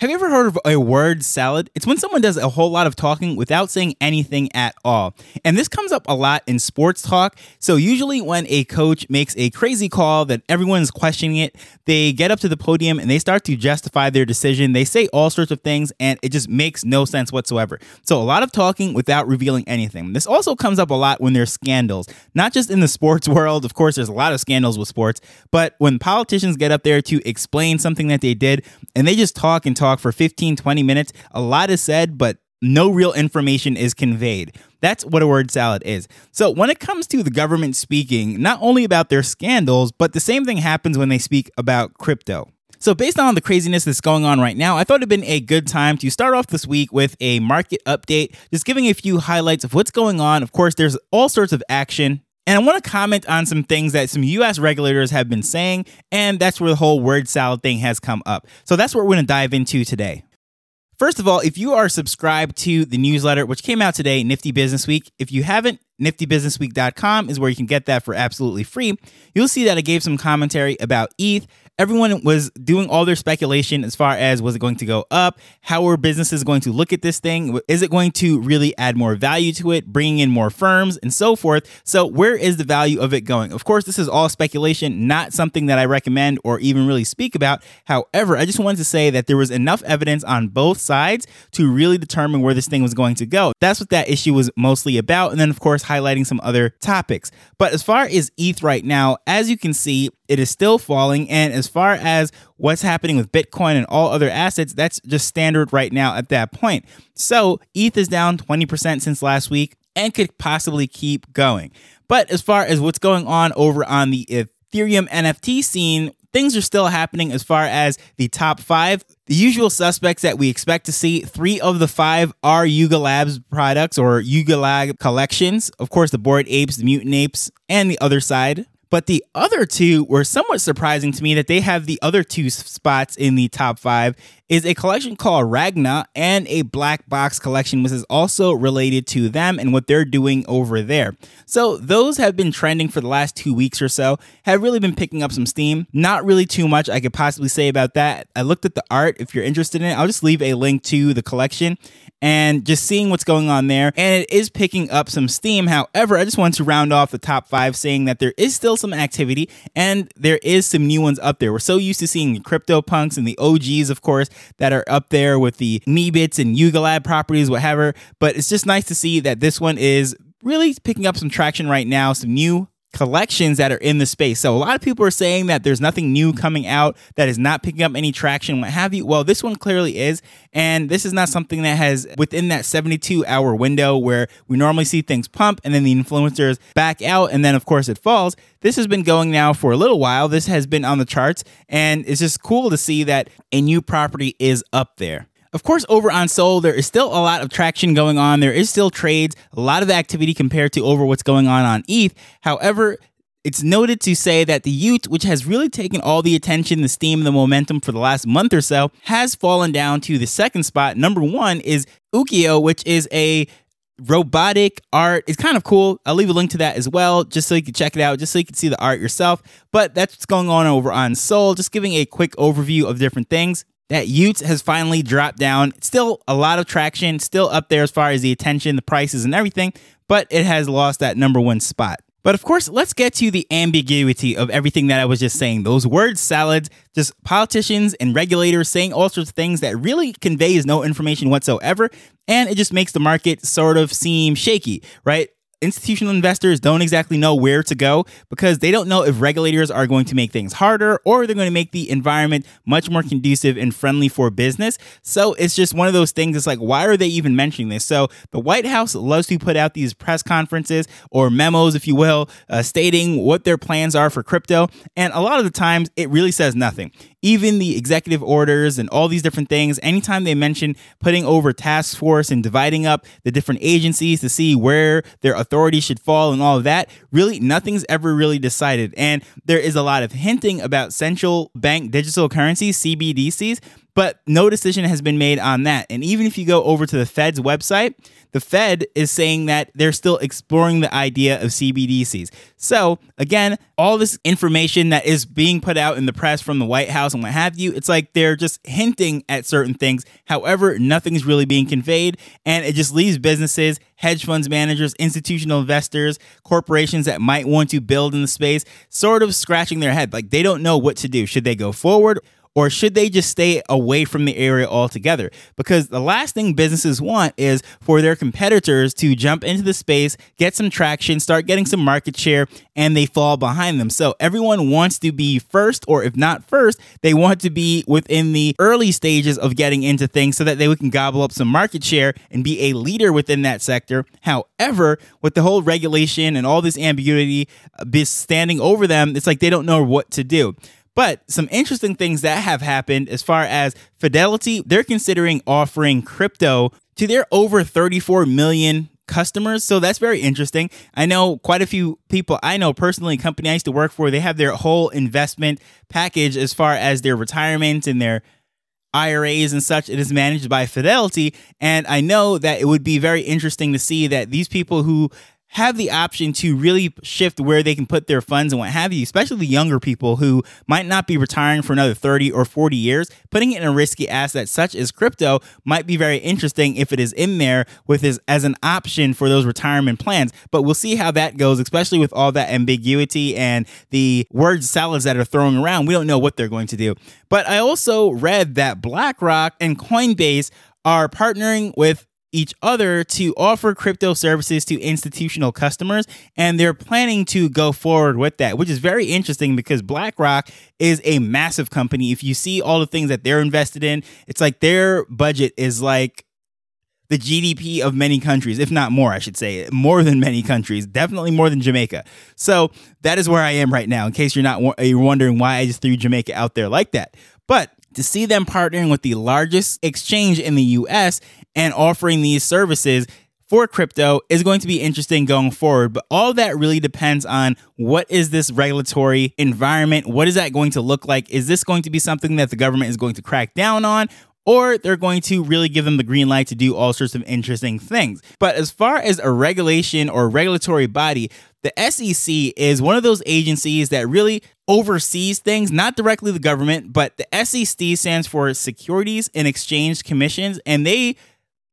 Have you ever heard of a word salad? It's when someone does a whole lot of talking without saying anything at all. And this comes up a lot in sports talk. So, usually, when a coach makes a crazy call that everyone's questioning it, they get up to the podium and they start to justify their decision. They say all sorts of things, and it just makes no sense whatsoever. So, a lot of talking without revealing anything. This also comes up a lot when there's scandals, not just in the sports world. Of course, there's a lot of scandals with sports, but when politicians get up there to explain something that they did and they just talk and talk talk for 15, 20 minutes. A lot is said, but no real information is conveyed. That's what a word salad is. So, when it comes to the government speaking, not only about their scandals, but the same thing happens when they speak about crypto. So, based on the craziness that's going on right now, I thought it'd been a good time to start off this week with a market update, just giving a few highlights of what's going on. Of course, there's all sorts of action. And I want to comment on some things that some US regulators have been saying, and that's where the whole word salad thing has come up. So that's what we're going to dive into today. First of all, if you are subscribed to the newsletter, which came out today, Nifty Business Week, if you haven't, niftybusinessweek.com is where you can get that for absolutely free. You'll see that I gave some commentary about ETH everyone was doing all their speculation as far as was it going to go up? How are businesses going to look at this thing? Is it going to really add more value to it, bringing in more firms and so forth? So, where is the value of it going? Of course, this is all speculation, not something that I recommend or even really speak about. However, I just wanted to say that there was enough evidence on both sides to really determine where this thing was going to go. That's what that issue was mostly about. And then, of course, highlighting some other topics. But as far as ETH right now, as you can see, it is still falling. And as far as what's happening with Bitcoin and all other assets, that's just standard right now at that point. So ETH is down 20% since last week and could possibly keep going. But as far as what's going on over on the Ethereum NFT scene, things are still happening as far as the top five. The usual suspects that we expect to see, three of the five are Yuga Labs products or Yuga Lab collections. Of course, the Bored Apes, the Mutant Apes, and the Otherside. But the other two were somewhat surprising to me that they have the other two spots in the top five is a collection called RENGA and a black box collection, which is also related to them and what they're doing over there. So those have been trending for the last two weeks or so, have really been picking up some steam. Not really too much I could possibly say about that. I looked at the art. If you're interested in it, I'll just leave a link to the collection and just seeing what's going on there. And it is picking up some steam. However, I just want to round off the top five saying that there is still some activity and there is some new ones up there. We're so used to seeing the crypto punks and the OGs, of course, that are up there with the Meebits and Yuga Lab properties, whatever. But it's just nice to see that this one is really picking up some traction right now, some new collections that are in the space. So a lot of people are saying that there's nothing new coming out that is not picking up any traction, what have you. Well, this one clearly is. And this is not something that has within that 72 hour window where we normally see things pump and then the influencers back out and then of course it falls. This has been going now for a little while. This has been on the charts and it's just cool to see that a new property is up there. Of course, over on Sol, there is still a lot of traction going on. There is still trades, a lot of activity compared to over what's going on on ETH. However, it's noted to say that the y00ts, which has really taken all the attention, the steam, the momentum for the last month or so, has fallen down to the second spot. Number one is Ukiyo, which is a robotic art. It's kind of cool. I'll leave a link to that as well, just so you can check it out, just so you can see the art yourself. But that's what's going on over on Sol. Just giving a quick overview of different things that y00ts has finally dropped down. Still a lot of traction, still up there as far as the attention, the prices, and everything, but it has lost that number one spot. But of course, let's get to the ambiguity of everything that I was just saying. Those word salads, just politicians and regulators saying all sorts of things that really conveys no information whatsoever. And it just makes the market sort of seem shaky, right? Institutional investors don't exactly know where to go because they don't know if regulators are going to make things harder or they're going to make the environment much more conducive and friendly for business. So it's just one of those things. It's like, why are they even mentioning this? So the White House loves to put out these press conferences or memos, if you will, uh, stating what their plans are for crypto. And a lot of the times it really says nothing even the executive orders and all these different things, anytime they mention putting over task force and dividing up the different agencies to see where their authority should fall and all of that, really nothing's ever really decided. And there is a lot of hinting about central bank digital currencies, CBDCs, but no decision has been made on that. And even if you go over to the Fed's website, the Fed is saying that they're still exploring the idea of CBDCs. So, again, all this information that is being put out in the press from the White House and what have you, it's like they're just hinting at certain things. However, nothing's really being conveyed, and it just leaves businesses, hedge funds managers, institutional investors, corporations that might want to build in the space sort of scratching their head. Like they don't know what to do. Should they go forward? Or should they just stay away from the area altogether? Because the last thing businesses want is for their competitors to jump into the space, get some traction, start getting some market share, and they fall behind them. So everyone wants to be first, or if not first, they want to be within the early stages of getting into things so that they can gobble up some market share and be a leader within that sector. However, with the whole regulation and all this ambiguity uh, standing over them, it's like they don't know what to do. But some interesting things that have happened as far as Fidelity, they're considering offering crypto to their over 34 million customers. So that's very interesting. I know quite a few people I know personally, company I used to work for, they have their whole investment package as far as their retirement and their IRAs and such. It is managed by Fidelity. And I know that it would be very interesting to see that these people who have the option to really shift where they can put their funds and what have you, especially younger people who might not be retiring for another 30 or 40 years. Putting it in a risky asset such as crypto might be very interesting if it is in there with as, as an option for those retirement plans. But we'll see how that goes, especially with all that ambiguity and the word salads that are throwing around. We don't know what they're going to do. But I also read that BlackRock and Coinbase are partnering with each other to offer crypto services to institutional customers and they're planning to go forward with that which is very interesting because BlackRock is a massive company if you see all the things that they're invested in it's like their budget is like the GDP of many countries, if not more, I should say, more than many countries, definitely more than Jamaica. So that is where I am right now. In case you're not you're wondering why I just threw Jamaica out there like that, but to see them partnering with the largest exchange in the US and offering these services for crypto is going to be interesting going forward. But all that really depends on what is this regulatory environment? What is that going to look like? Is this going to be something that the government is going to crack down on? Or they're going to really give them the green light to do all sorts of interesting things. But as far as a regulation or regulatory body, the SEC is one of those agencies that really oversees things, not directly the government, but the SEC stands for Securities and Exchange Commissions, and they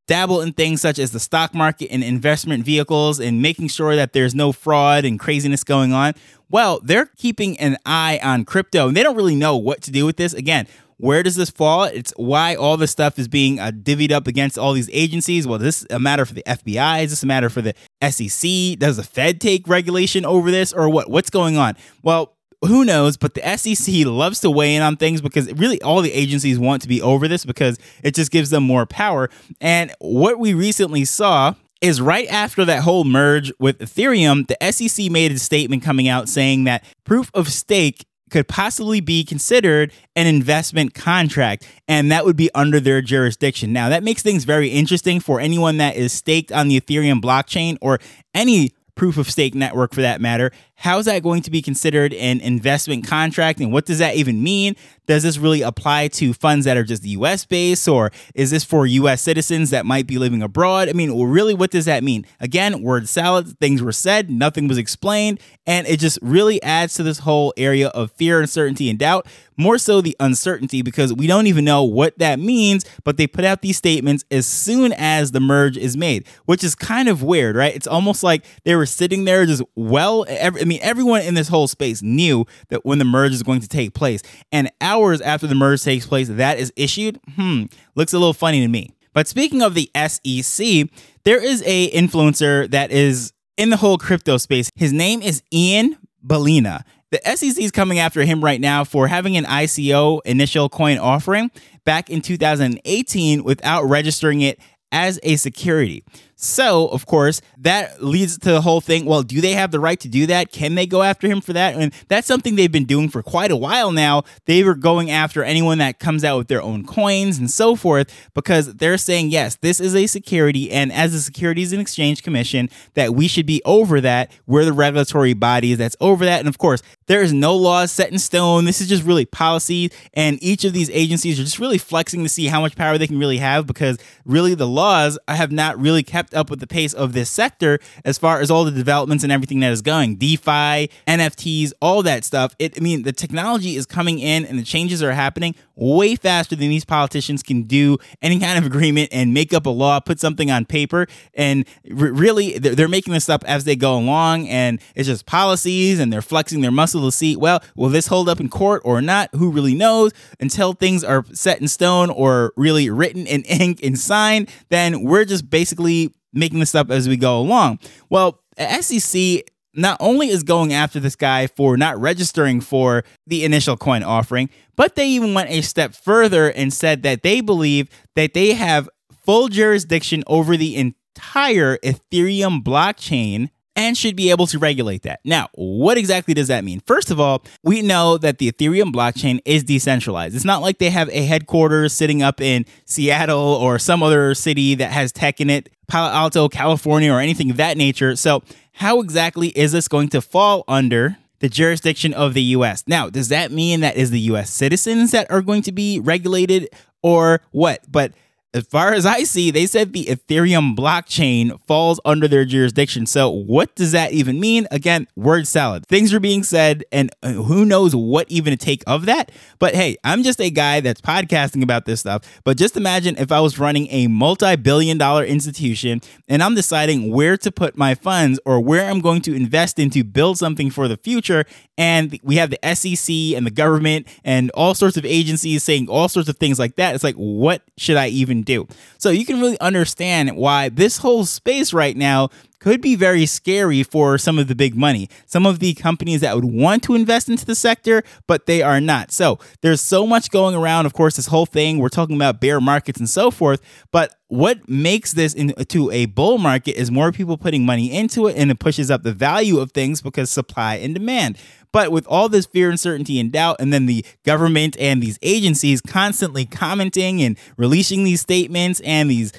dabble in things such as the stock market and investment vehicles and making sure that there's no fraud and craziness going on. Well, they're keeping an eye on crypto and they don't really know what to do with this. Again, where does this fall? It's why all this stuff is being uh, divvied up against all these agencies. Well, this a matter for the FBI? Is this a matter for the SEC? Does the Fed take regulation over this, or what? What's going on? Well, who knows? But the SEC loves to weigh in on things because really all the agencies want to be over this because it just gives them more power. And what we recently saw is right after that whole merge with Ethereum, the SEC made a statement coming out saying that proof of stake could possibly be considered an investment contract, and that would be under their jurisdiction. Now, that makes things very interesting for anyone that is staked on the Ethereum blockchain or any proof of stake network for that matter. How's that going to be considered an investment contract, and what does that even mean? Does this really apply to funds that are just US based, or is this for US citizens that might be living abroad? I mean, really, what does that mean? Again, word salad, things were said, nothing was explained, and it just really adds to this whole area of fear, uncertainty, and doubt. More so the uncertainty because we don't even know what that means, but they put out these statements as soon as the merge is made, which is kind of weird, right? It's almost like they were sitting there just well, every, I mean, everyone in this whole space knew that when the merge is going to take place. And hours after the merge takes place, that is issued, hmm, looks a little funny to me. But speaking of the SEC, there is a influencer that is in the whole crypto space. His name is Ian Balina. The SEC is coming after him right now for having an ICO initial coin offering back in 2018 without registering it as a security. So, of course, that leads to the whole thing. Well, do they have the right to do that? Can they go after him for that? And that's something they've been doing for quite a while now. They were going after anyone that comes out with their own coins and so forth because they're saying, yes, this is a security. And as a Securities and Exchange Commission, that we should be over that. We're the regulatory body that's over that. And of course, there is no laws set in stone. This is just really policy. And each of these agencies are just really flexing to see how much power they can really have because really the laws have not really kept up with the pace of this sector as far as all the developments and everything that is going. DeFi, NFTs, all that stuff. It, I mean, the technology is coming in and the changes are happening way faster than these politicians can do any kind of agreement and make up a law, put something on paper. And r- really, they're, they're making this up as they go along. And it's just policies and they're flexing their muscle to see, well, will this hold up in court or not? Who really knows? Until things are set in stone or really written in ink and signed, then we're just basically making this up as we go along. Well, SEC not only is going after this guy for not registering for the initial coin offering, but they even went a step further and said that they believe that they have full jurisdiction over the entire Ethereum blockchain and should be able to regulate that. Now, what exactly does that mean? First of all, we know that the Ethereum blockchain is decentralized. It's not like they have a headquarters sitting up in Seattle or some other city that has tech in it, Palo Alto, California, or anything of that nature. So, how exactly is this going to fall under the jurisdiction of the US. Now, does that mean that is the US citizens that are going to be regulated or what? But as far as I see, they said the Ethereum blockchain falls under their jurisdiction. So, what does that even mean? Again, word salad. Things are being said, and uh, who knows what even to take of that. But hey, I'm just a guy that's podcasting about this stuff. But just imagine if I was running a multi billion dollar institution and I'm deciding where to put my funds or where I'm going to invest in to build something for the future. And we have the SEC and the government and all sorts of agencies saying all sorts of things like that. It's like, what should I even do. So you can really understand why this whole space right now could be very scary for some of the big money, some of the companies that would want to invest into the sector, but they are not. So there's so much going around. Of course, this whole thing, we're talking about bear markets and so forth, but what makes this into a bull market is more people putting money into it and it pushes up the value of things because supply and demand. But with all this fear, uncertainty, and doubt, and then the government and these agencies constantly commenting and releasing these statements and these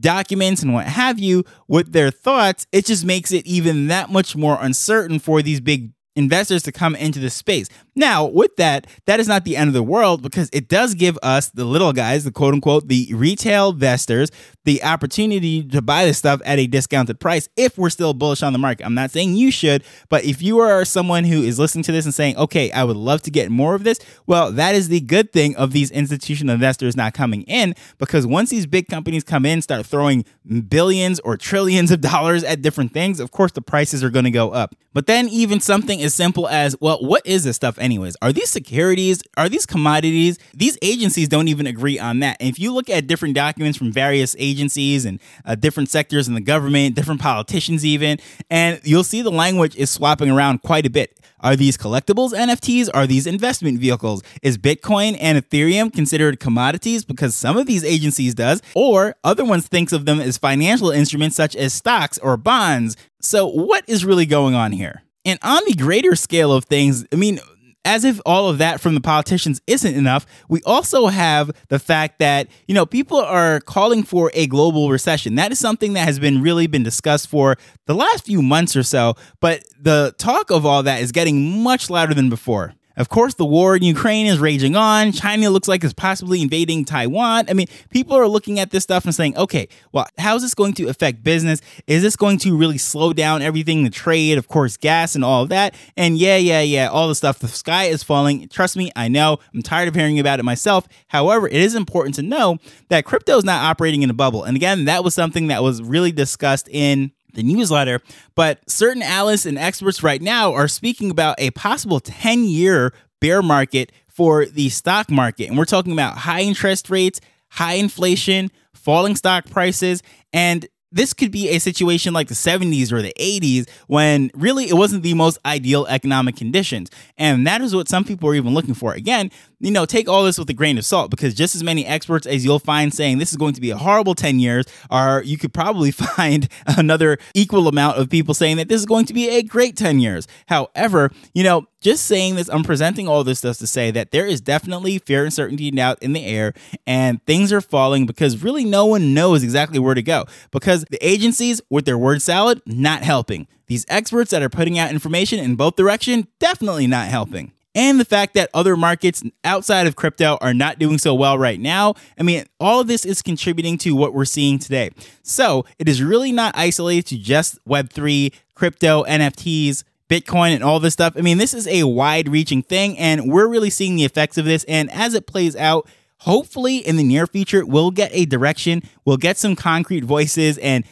documents and what have you with their thoughts, it just makes it even that much more uncertain for these big investors to come into the space. Now, with that, that is not the end of the world because it does give us, the little guys, the quote unquote, the retail investors, the opportunity to buy this stuff at a discounted price if we're still bullish on the market. I'm not saying you should, but if you are someone who is listening to this and saying, okay, I would love to get more of this, well, that is the good thing of these institutional investors not coming in because once these big companies come in, start throwing billions or trillions of dollars at different things, of course, the prices are going to go up. But then, even something as simple as, well, what is this stuff, anyways? Are these securities? Are these commodities? These agencies don't even agree on that. And if you look at different documents from various agencies and uh, different sectors in the government, different politicians, even, and you'll see the language is swapping around quite a bit. Are these collectibles NFTs? Are these investment vehicles? Is Bitcoin and Ethereum considered commodities because some of these agencies does, or other ones thinks of them as financial instruments such as stocks or bonds? So what is really going on here? And on the greater scale of things, I mean, as if all of that from the politicians isn't enough, we also have the fact that, you know, people are calling for a global recession. That is something that has been really been discussed for the last few months or so, but the talk of all that is getting much louder than before. Of course, the war in Ukraine is raging on. China looks like it's possibly invading Taiwan. I mean, people are looking at this stuff and saying, okay, well, how is this going to affect business? Is this going to really slow down everything, the trade, of course, gas and all of that? And yeah, yeah, yeah, all the stuff. The sky is falling. Trust me, I know. I'm tired of hearing about it myself. However, it is important to know that crypto is not operating in a bubble. And again, that was something that was really discussed in the newsletter, but certain analysts and experts right now are speaking about a possible 10 year bear market for the stock market. And we're talking about high interest rates, high inflation, falling stock prices, and this could be a situation like the 70s or the 80s when really it wasn't the most ideal economic conditions. And that is what some people are even looking for. Again, you know, take all this with a grain of salt because just as many experts as you'll find saying this is going to be a horrible 10 years, are you could probably find another equal amount of people saying that this is going to be a great 10 years. However, you know, just saying this, I'm presenting all this stuff to say that there is definitely fear, and uncertainty, doubt in the air, and things are falling because really no one knows exactly where to go. Because the agencies, with their word salad, not helping. These experts that are putting out information in both direction, definitely not helping and the fact that other markets outside of crypto are not doing so well right now. I mean, all of this is contributing to what we're seeing today. So it is really not isolated to just Web3, crypto, NFTs. Bitcoin and all this stuff. I mean, this is a wide reaching thing, and we're really seeing the effects of this. And as it plays out, hopefully in the near future, we'll get a direction, we'll get some concrete voices, and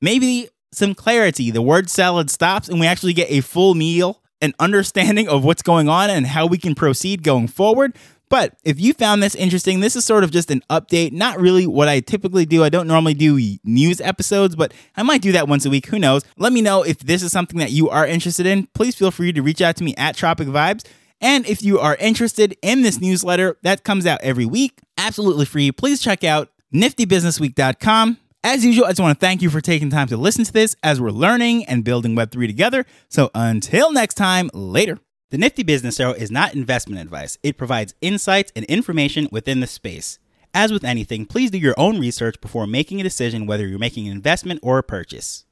maybe some clarity. The word salad stops, and we actually get a full meal an understanding of what's going on and how we can proceed going forward. But if you found this interesting, this is sort of just an update, not really what I typically do. I don't normally do news episodes, but I might do that once a week. Who knows? Let me know if this is something that you are interested in. Please feel free to reach out to me at Tropic Vibes. And if you are interested in this newsletter that comes out every week, absolutely free, please check out niftybusinessweek.com. As usual, I just want to thank you for taking time to listen to this as we're learning and building Web3 together. So until next time, later. The Nifty Business Show is not investment advice, it provides insights and information within the space. As with anything, please do your own research before making a decision whether you're making an investment or a purchase.